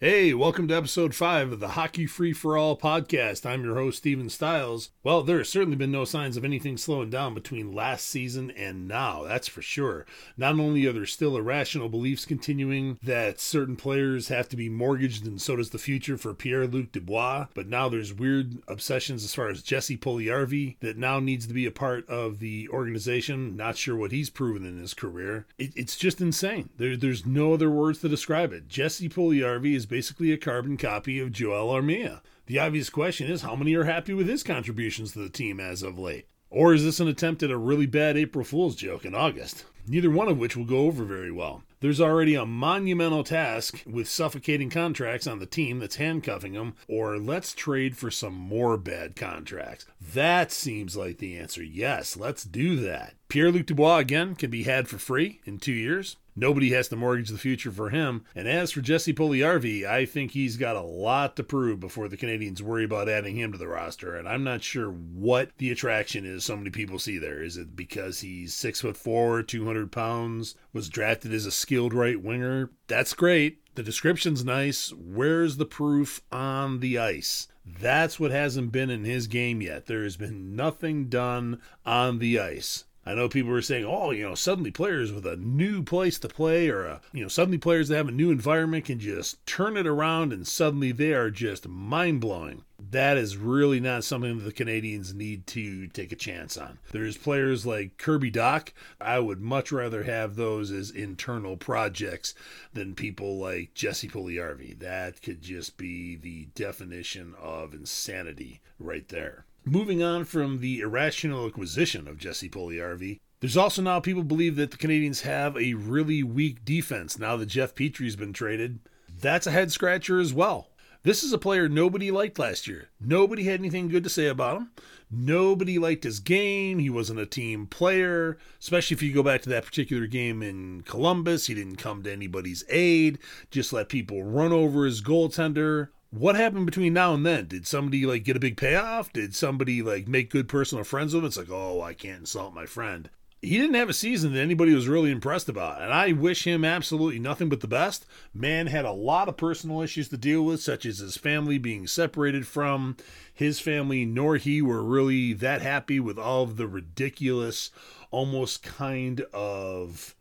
Hey, welcome to episode 5 of the Hockey Free for All podcast. I'm your host, Steven Stiles. Well, there has certainly been no signs of anything slowing down between last season and now, that's for sure. Not only are there still irrational beliefs continuing that certain players have to be mortgaged and so does the future for Pierre Luc Dubois, but now there's weird obsessions as far as Jesse Puljujarvi that now needs to be a part of the organization. Not sure what he's proven in his career. It, it's just insane. There, there's no other words to describe it. Jesse Puljujarvi is basically a carbon copy of Joel Armia. The obvious question is how many are happy with his contributions to the team as of late? Or is this an attempt at a really bad April Fool's joke in August? Neither one of which will go over very well. There's already a monumental task with suffocating contracts on the team that's handcuffing them, or let's trade for some more bad contracts. That seems like the answer. Yes, let's do that. Pierre Luc Dubois again can be had for free in two years. Nobody has to mortgage the future for him. And as for Jesse Puljujarvi, I think he's got a lot to prove before the Canadiens worry about adding him to the roster. And I'm not sure what the attraction is so many people see there. Is it because he's six foot four, 200 pounds, was drafted as a skilled right winger? That's great. The description's nice. Where's the proof on the ice? That's what hasn't been in his game yet. There has been nothing done on the ice. I know people were saying, oh, you know, suddenly players with a new place to play or, a, you know, suddenly players that have a new environment can just turn it around and suddenly they are just mind blowing. That is really not something that the Canadiens need to take a chance on. There's players like Kirby Dach. I would much rather have those as internal projects than people like Jesse Puljujarvi. That could just be the definition of insanity right there. Moving on from the irrational acquisition of Jesse Puljujarvi, there's also now people believe that the Canadiens have a really weak defense now that Jeff Petry's been traded. That's a head scratcher as well. This is a player nobody liked last year. Nobody had anything good to say about him. Nobody liked his game. He wasn't a team player, especially if you go back to that particular game in Columbus. He didn't come to anybody's aid, just let people run over his goaltender what happened between now and then? Did somebody like get a big payoff? Did somebody like make good personal friends with him? It's like, oh, I can't insult my friend. He didn't have a season that anybody was really impressed about, and I wish him absolutely nothing but the best. Man had a lot of personal issues to deal with, such as his family being separated from his family, nor he were really that happy with all of the ridiculous, almost kind of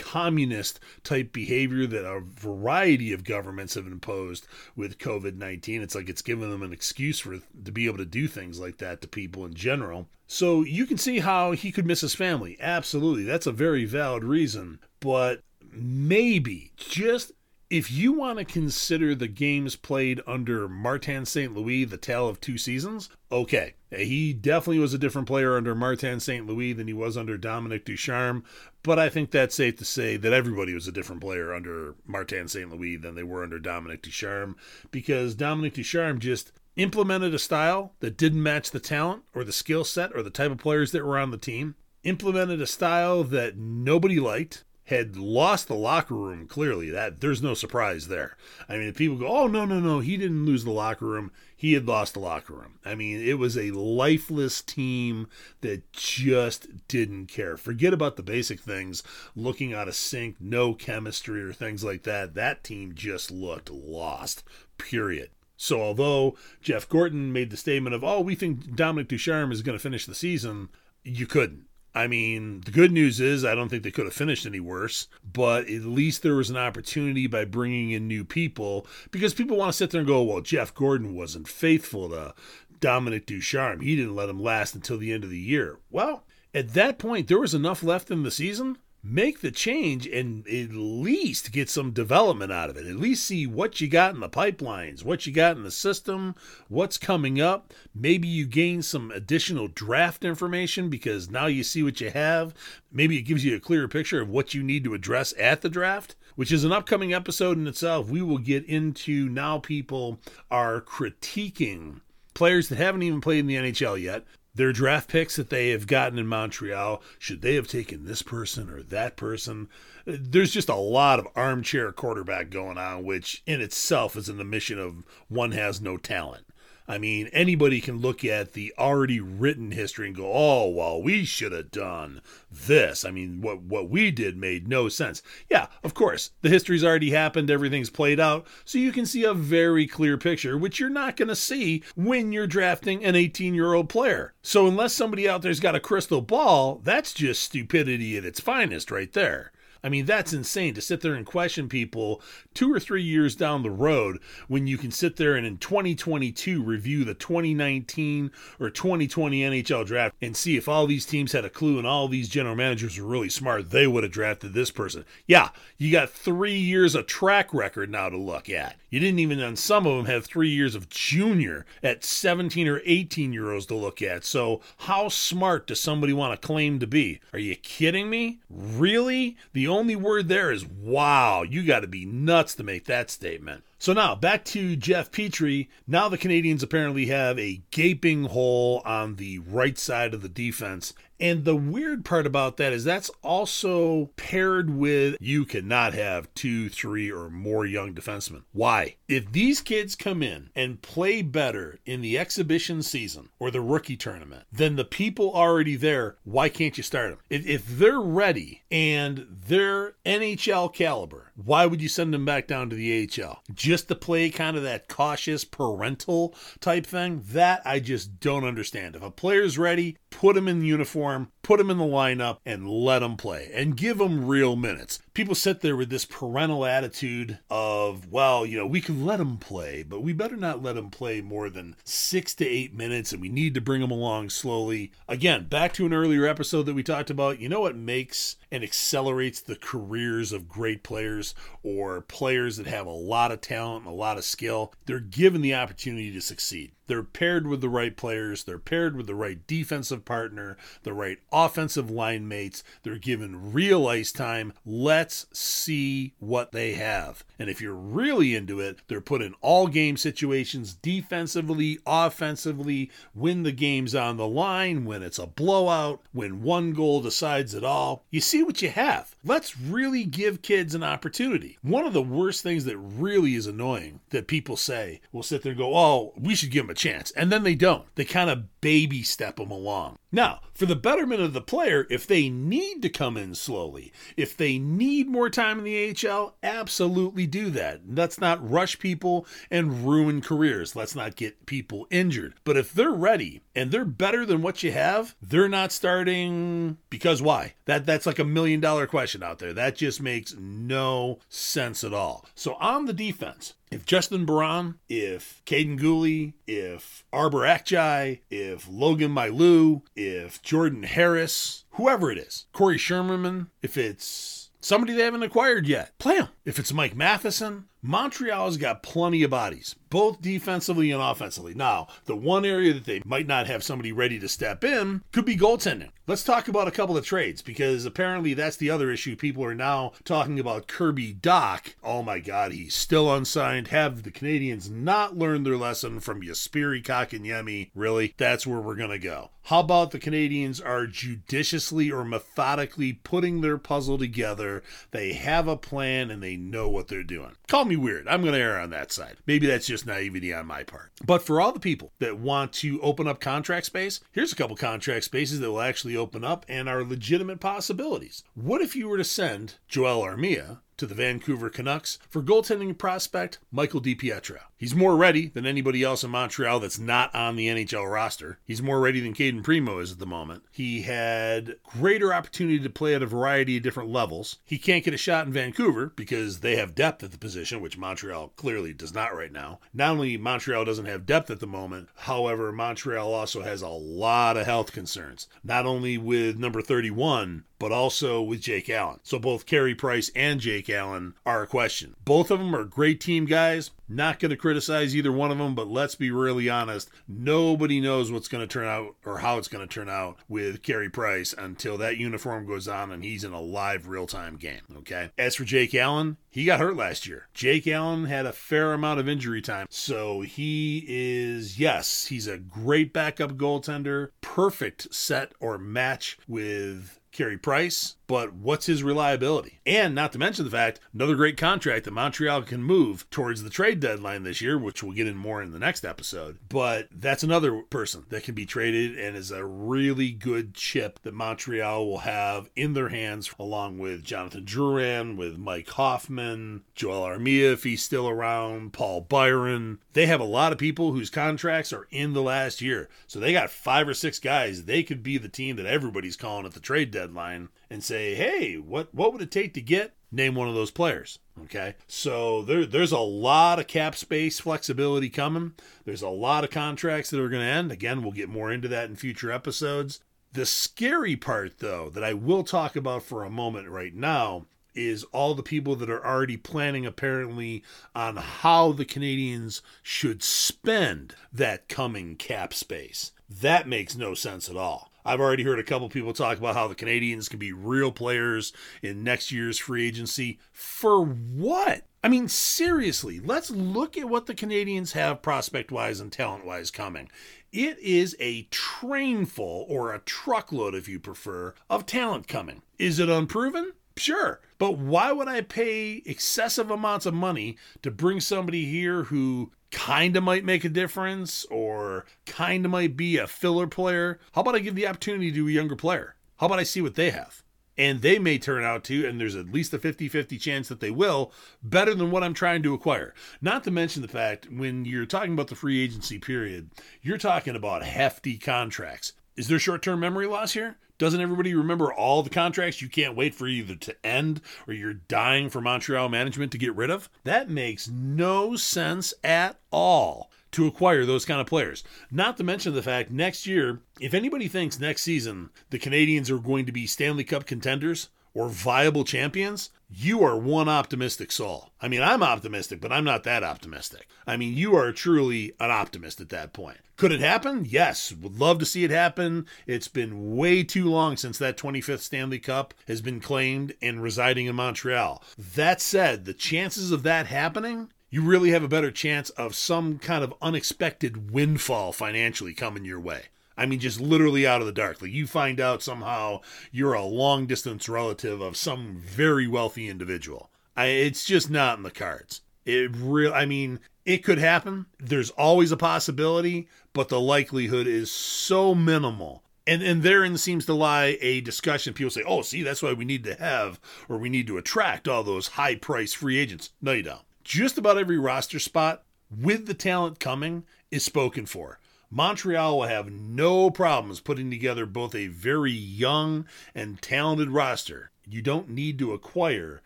communist type behavior that a variety of governments have imposed with COVID 19. It's like it's given them an excuse for to be able to do things like that to people in general. So you can see how he could miss his family. Absolutely. That's a very valid reason. But maybe, just if you want to consider the games played under Martin St. Louis the tale of two seasons, okay. He definitely was a different player under Martin St. Louis than he was under Dominic Ducharme, but I think that's safe to say that everybody was a different player under Martin St. Louis than they were under Dominic Ducharme because Dominic Ducharme just implemented a style that didn't match the talent or the skill set or the type of players that were on the team, implemented a style that nobody liked had lost the locker room clearly. That there's no surprise there. I mean if people go oh no no no he didn't lose the locker room he had lost the locker room. I mean it was a lifeless team that just didn't care. Forget about the basic things looking out of sync no chemistry or things like that. That team just looked lost period. So although jeff gorton made the statement of oh we think dominic ducharme is going to finish the season you couldn't I mean, the good news is I don't think they could have finished any worse, but at least there was an opportunity by bringing in new people because people want to sit there and go, well, Jeff Gorton wasn't faithful to Dominic Ducharme. He didn't let him last until the end of the year. Well, at that point, there was enough left in the season make the change and at least get some development out of it. At least see what you got in the pipelines, what you got in the system, what's coming up. Maybe you gain some additional draft information because now you see what you have. Maybe it gives you a clearer picture of what you need to address at the draft, which is an upcoming episode in itself. We will get into now people are critiquing players that haven't even played in the NHL yet, their draft picks that they have gotten in Montreal, should they have taken this person or that person? There's just a lot of armchair quarterback going on, which in itself is an admission of one has no talent. I mean, anybody can look at the already written history and go, "Oh, well, we should have done this." I mean, what what we did made no sense. Yeah, of course, the history's already happened, everything's played out, so you can see a very clear picture, which you're not going to see when you're drafting an 18-year-old player. So unless somebody out there's got a crystal ball, that's just stupidity at its finest right there. I mean, that's insane to sit there and question people two or three years down the road when you can sit there and in 2022 review the 2019 or 2020 NHL draft and see if all these teams had a clue and all these general managers were really smart, they would have drafted this person. Yeah, you got three years of track record now to look at. You didn't even, on some of them, have three years of junior at 17 or 18 year olds to look at. So, how smart does somebody want to claim to be? Are you kidding me? Really? The only word there is wow. You got to be nuts to make that statement. So now back to Jeff Petry. Now the Canadiens apparently have a gaping hole on the right side of the defense. And the weird part about that is that's also paired with you cannot have two, three, or more young defensemen. Why? If these kids come in and play better in the exhibition season or the rookie tournament than the people already there, why can't you start them? If, if they're ready and they're NHL caliber, why would you send them back down to the AHL? Just to play kind of that cautious parental type thing? That I just don't understand. If a player's ready, put him in uniform, put him in the lineup, and let him play and give him real minutes. People sit there with this parental attitude of, well, you know, we can let them play, but we better not let them play more than six to eight minutes, and we need to bring them along slowly. Again, back to an earlier episode that we talked about, you know what makes and accelerates the careers of great players or players that have a lot of talent and a lot of skill? They're given the opportunity to succeed. They're paired with the right players. They're paired with the right defensive partner, the right offensive line mates. They're given real ice time. Let's see what they have. And if you're really into it, they're put in all game situations defensively, offensively, win the games on the line, when it's a blowout, when one goal decides it all. You see what you have. Let's really give kids an opportunity. One of the worst things that really is annoying that people say will sit there and go, oh, we should give them a chance. And then they don't. They kind of baby step them along. Now, for the betterment of the player, if they need to come in slowly, if they need more time in the AHL, absolutely do that. Let's not rush people and ruin careers. Let's not get people injured. But if they're ready and they're better than what you have, they're not starting because why? That that's like a million dollar question out there. That just makes no sense at all. So on the defense, if Justin Barron, if Kaiden Guhle, if Arber Xhekaj, if Logan Mailloux, if Jordan Harris, whoever it is, Corey Schueneman, if it's somebody they haven't acquired yet, play him. If it's Mike Matheson, Montreal's got plenty of bodies, both defensively and offensively. Now, the one area that they might not have somebody ready to step in could be goaltending. Let's talk about a couple of trades because apparently that's the other issue. People are now talking about Kirby Dach. Oh my God, he's still unsigned. Have the Canadiens not learned their lesson from Jesperi Kotkaniemi? Really? That's where we're going to go. How about the Canadiens are judiciously or methodically putting their puzzle together? They have a plan and they know what they're doing. Call me weird. I'm going to err on that side. Maybe that's just naivety on my part. But for all the people that want to open up contract space, here's a couple contract spaces that will actually open up and are legitimate possibilities. What if you were to send Joel Armia to the Vancouver Canucks for goaltending prospect Michael DiPietro. He's more ready than anybody else in Montreal that's not on the NHL roster. He's more ready than Cayden Primeau is at the moment. He had greater opportunity to play at a variety of different levels. He can't get a shot in Vancouver because they have depth at the position, which Montreal clearly does not right now. Not only Montreal doesn't have depth at the moment, however, Montreal also has a lot of health concerns. Not only with number 31, but also with Jake Allen. So both Carey Price and Jake Allen are a question. Both of them are great team guys. Not going to criticize either one of them, but let's be really honest. Nobody knows what's going to turn out or how it's going to turn out with Carey Price until that uniform goes on and he's in a live real time game. Okay. As for Jake Allen, he got hurt last year. Jake Allen had a fair amount of injury time. So he is, yes, he's a great backup goaltender, perfect set or match with Carey Price, but what's his reliability? And not to mention the fact, another great contract that Montreal can move towards the trade deadline this year, which we'll get in more in the next episode. But that's another person that can be traded and is a really good chip that Montreal will have in their hands, along with Jonathan Drouin, with Mike Hoffman, Joel Armia if he's still around, Paul Byron. They have a lot of people whose contracts are in the last year. So they got five or six guys. They could be the team that everybody's calling at the trade deadline and say, hey, what, what would it take to get? Name one of those players. Okay. So there, there's a lot of cap space flexibility coming. There's a lot of contracts that are going to end. Again, we'll get more into that in future episodes. The scary part, though, that I will talk about for a moment right now is all the people that are already planning apparently on how the Canadiens should spend that coming cap space. That makes no sense at all. I've already heard a couple people talk about how the Canadiens can be real players in next year's free agency. For what? I mean, seriously, let's look at what the Canadiens have prospect wise and talent wise coming. It is a trainful, or a truckload if you prefer, of talent coming. Is it unproven? Sure. But why would I pay excessive amounts of money to bring somebody here who kind of might make a difference or kind of might be a filler player? How about I give the opportunity to a younger player? How about I see what they have? And they may turn out to, and there's at least a 50 50 chance that they will, better than what I'm trying to acquire. Not to mention the fact when you're talking about the free agency period, you're talking about hefty contracts. Is there short term memory loss here? Doesn't everybody remember all the contracts you can't wait for either to end or you're dying for Montreal management to get rid of? That makes no sense at all to acquire those kind of players. Not to mention the fact next year, if anybody thinks next season the Canadiens are going to be Stanley Cup contenders, or viable champions, you are one optimistic soul. I mean, I'm optimistic, but I'm not that optimistic. I mean, you are truly an optimist at that point. Could it happen? Yes. Would love to see it happen. It's been way too long since that 25th Stanley Cup has been claimed and residing in Montreal. That said, the chances of that happening you really have a better chance of some kind of unexpected windfall financially coming your way. I mean, just literally out of the dark. Like you find out somehow you're a long distance relative of some very wealthy individual. I, it's just not in the cards. It real. I mean, it could happen. There's always a possibility, but the likelihood is so minimal. And and therein seems to lie a discussion. People say, "Oh, see, that's why we need to have or we need to attract all those high price free agents." No, you don't. Just about every roster spot with the talent coming is spoken for. Montreal will have no problems putting together both a very young and talented roster. You don't need to acquire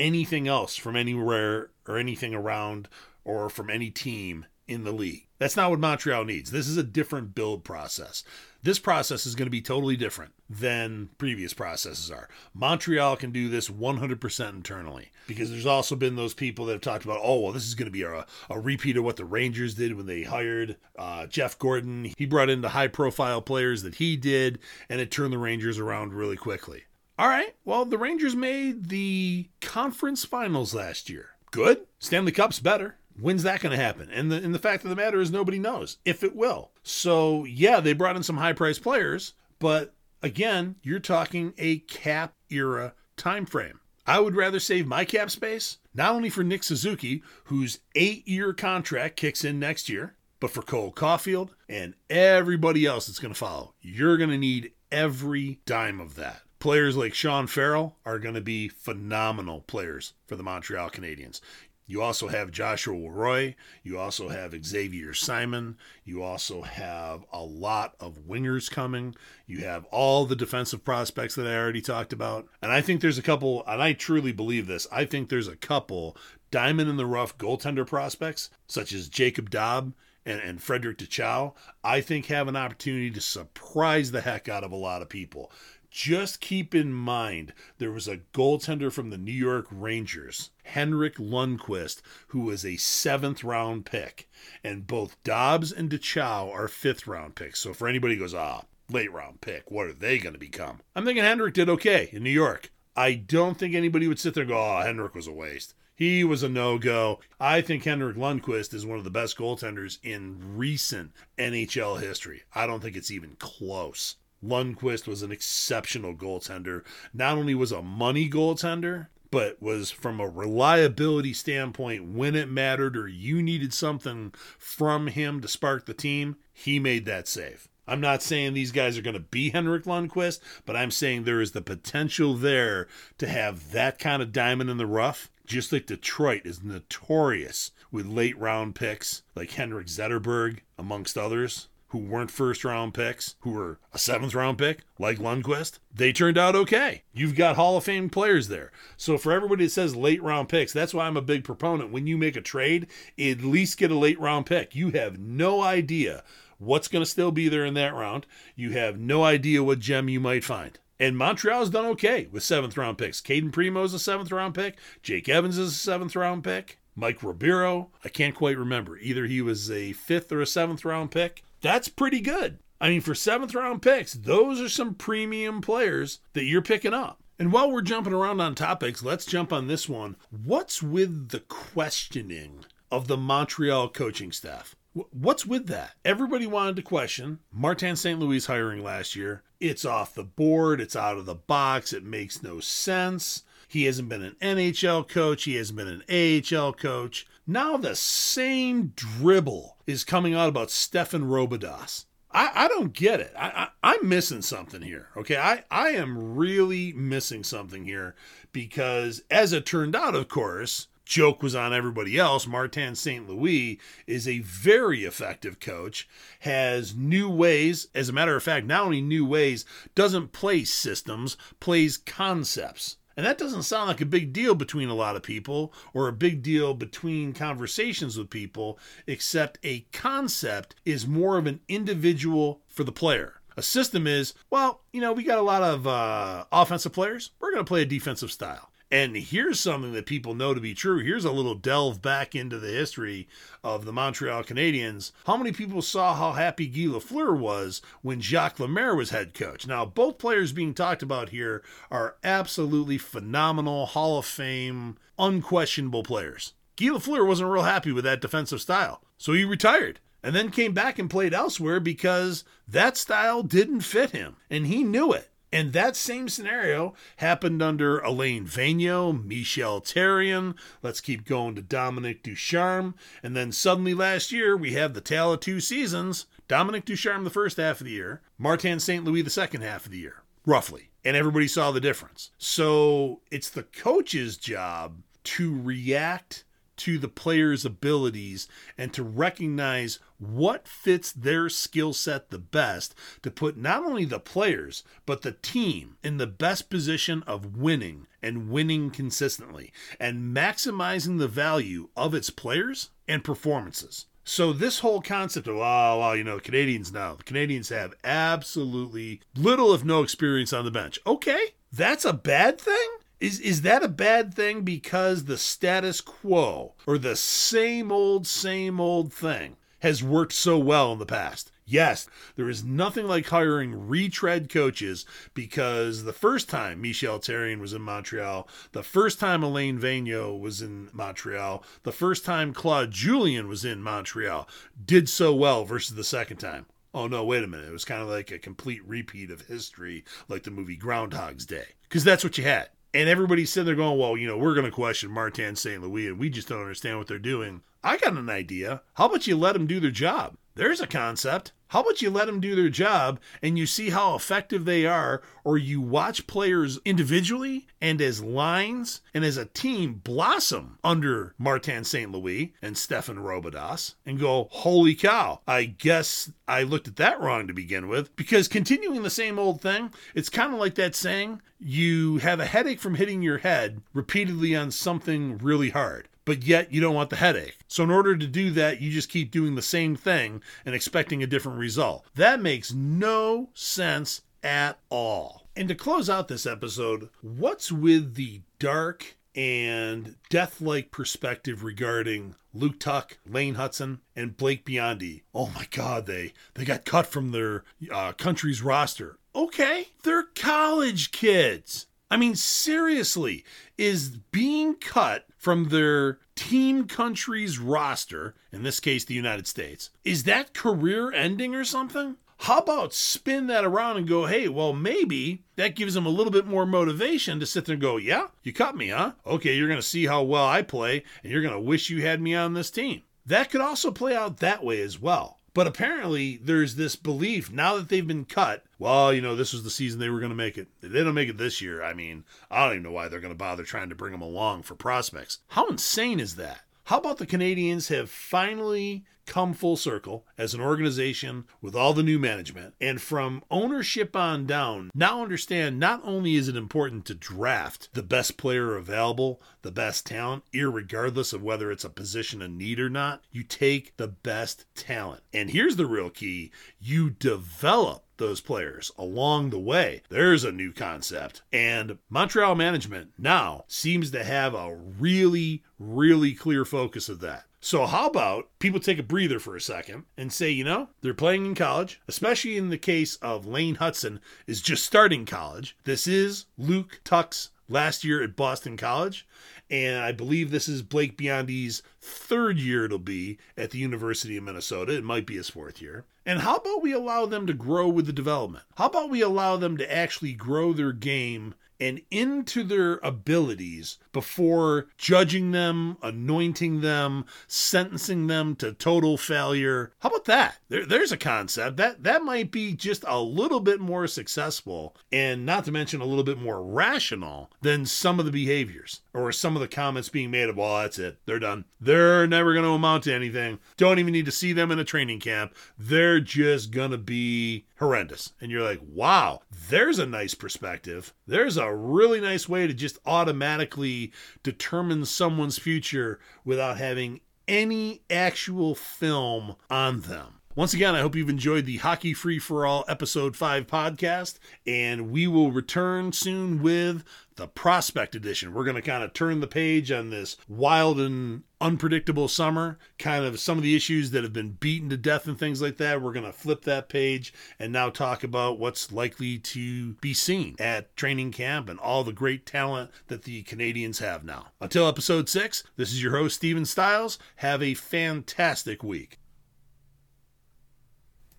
anything else from anywhere or anything around or from any team in the league. That's not what Montreal needs. This is a different build process. This process is going to be totally different than previous processes are. Montreal can do this 100% internally because there's also been those people that have talked about, oh, well, this is going to be a, a repeat of what the Rangers did when they hired uh, Jeff Gorton. He brought in the high profile players that he did, and it turned the Rangers around really quickly. All right, well, the Rangers made the conference finals last year. Good. Stanley Cup's better. When's that going to happen? And the and the fact of the matter is nobody knows if it will. So yeah, they brought in some high priced players, but again, you're talking a cap era time frame. I would rather save my cap space, not only for Nick Suzuki, whose eight year contract kicks in next year, but for Cole Caufield and everybody else that's going to follow. You're going to need every dime of that. Players like Sean Farrell are going to be phenomenal players for the Montreal Canadiens. You also have Joshua Roy. You also have Xavier Simoneau. You also have a lot of wingers coming. You have all the defensive prospects that I already talked about. And I think there's a couple, and I truly believe this, I think there's a couple diamond in the rough goaltender prospects, such as Jakub Dobeš and, and Frederik Dichow, I think have an opportunity to surprise the heck out of a lot of people just keep in mind there was a goaltender from the New York Rangers, Henrik Lundqvist, who was a seventh round pick. And both Dobeš and Dichow are fifth round picks. So for anybody who goes, ah, late round pick, what are they going to become? I'm thinking Henrik did okay in New York. I don't think anybody would sit there and go, oh, Henrik was a waste. He was a no go. I think Henrik Lundqvist is one of the best goaltenders in recent NHL history. I don't think it's even close. Lundqvist was an exceptional goaltender. Not only was a money goaltender, but was from a reliability standpoint when it mattered or you needed something from him to spark the team, he made that save. I'm not saying these guys are going to be Henrik Lundqvist, but I'm saying there is the potential there to have that kind of diamond in the rough, just like Detroit is notorious with late round picks like Henrik Zetterberg, amongst others, who weren't first round picks, who were a seventh round pick, like Lundqvist. They turned out okay. You've got Hall of Fame players there. So for everybody that says late round picks, that's why I'm a big proponent. When you make a trade, at least get a late round pick. You have no idea what's going to still be there in that round. You have no idea what gem you might find. And Montreal's done okay with seventh round picks. Cayden Primeau's a seventh round pick. Jake Evans is a seventh round pick. Mike Ribeiro, I can't quite remember. Either he was a fifth or a seventh round pick. That's pretty good. I mean, for seventh round picks, those are some premium players that you're picking up. And while we're jumping around on topics, let's jump on this one. What's with the questioning of the Montreal coaching staff? What's with that? Everybody wanted to question Martin St. Louis hiring last year. It's off the board, it's out of the box, it makes no sense. He hasn't been an NHL coach, he hasn't been an AHL coach. Now the same dribble is coming out about Stéphane Robidas. I, I don't get it. I, I, I'm missing something here. Okay. I, I am really missing something here because, as it turned out, of course, joke was on everybody else. Martin St. Louis is a very effective coach, has new ways. As a matter of fact, not only new ways, doesn't play systems, plays concepts. And that doesn't sound like a big deal between a lot of people or a big deal between conversations with people, except a concept is more of an individual for the player. A system is, well, you know, we got a lot of uh, offensive players. We're going to play a defensive style. And here's something that people know to be true. Here's a little delve back into the history of the Montreal Canadiens. How many people saw how happy Guy Lafleur was when Jacques Lemaire was head coach? Now, both players being talked about here are absolutely phenomenal Hall of Fame, unquestionable players. Guy Lafleur wasn't real happy with that defensive style, so he retired and then came back and played elsewhere because that style didn't fit him, and he knew it. And that same scenario happened under Alain Vigneault, Michel Therrien. Let's keep going to Dominic Ducharme. And then suddenly last year, we have the tale of two seasons. Dominic Ducharme the first half of the year, Martin St. Louis the second half of the year, roughly. And everybody saw the difference. So it's the coach's job to react to the player's abilities and to recognize what fits their skill set the best to put not only the players, but the team in the best position of winning and winning consistently and maximizing the value of its players and performances. So this whole concept of oh well, you know, Canadiens now, the Canadiens have absolutely little if no experience on the bench. Okay, that's a bad thing? Is is that a bad thing because the status quo or the same old same old thing has worked so well in the past? Yes, there is nothing like hiring retread coaches because the first time Michel Therrien was in Montreal, the first time Alain Vigneault was in Montreal, the first time Claude Julien was in Montreal did so well versus the second time. Oh no, wait a minute. It was kind of like a complete repeat of history, like the movie Groundhog's Day. Because that's what you had. And everybody's sitting there going, well, you know, we're going to question Martin St. Louis and we just don't understand what they're doing. I got an idea. How about you let them do their job? There's a concept. How about you let them do their job and you see how effective they are, or you watch players individually and as lines and as a team blossom under Martin St. Louis and Stéphane Robidas and go, holy cow, I guess I looked at that wrong to begin with. Because continuing the same old thing, it's kind of like that saying you have a headache from hitting your head repeatedly on something really hard but yet you don't want the headache. So, in order to do that, you just keep doing the same thing and expecting a different result. That makes no sense at all. And to close out this episode, what's with the dark and death like perspective regarding Luke Tuch, Lane Hutson, and Blake Biondi? Oh my God, they, they got cut from their uh, country's roster. Okay, they're college kids. I mean, seriously, is being cut from their team country's roster, in this case, the United States, is that career ending or something? How about spin that around and go, hey, well, maybe that gives them a little bit more motivation to sit there and go, yeah, you cut me, huh? Okay, you're going to see how well I play, and you're going to wish you had me on this team. That could also play out that way as well. But apparently, there's this belief now that they've been cut. Well, you know, this was the season they were going to make it. If they don't make it this year, I mean, I don't even know why they're going to bother trying to bring them along for prospects. How insane is that? How about the Canadiens have finally come full circle as an organization with all the new management? And from ownership on down now understand not only is it important to draft the best player available the best talent regardless of whether it's a position in need or not you take the best talent. And here's the real key. You develop those players along the way. There's a new concept. And Montreal management now seems to have a really, really clear focus of that. So, how about people take a breather for a second and say, you know, they're playing in college, especially in the case of Lane Hutson, is just starting college. This is Luke Tuch's last year at Boston College. And I believe this is Blake Biondi's third year it'll be at the University of Minnesota. It might be his fourth year. And how about we allow them to grow with the development? How about we allow them to actually grow their game and into their abilities before judging them, anointing them, sentencing them to total failure. How about that? There, there's a concept that that might be just a little bit more successful and not to mention a little bit more rational than some of the behaviors or some of the comments being made of, well, that's it. They're done. They're never going to amount to anything. Don't even need to see them in a training camp. They're just going to be horrendous. And you're like, wow, there's a nice perspective. There's a really nice way to just automatically determine someone's future without having any actual film on them. Once again, I hope you've enjoyed the Hockey Free for All Episode 5 podcast, and we will return soon with the Prospect Edition. We're going to kind of turn the page on this wild and unpredictable summer, kind of some of the issues that have been beaten to death and things like that. We're going to flip that page and now talk about what's likely to be seen at training camp and all the great talent that the Canadiens have now. Until episode six, this is your host, Steven Stiles. Have a fantastic week.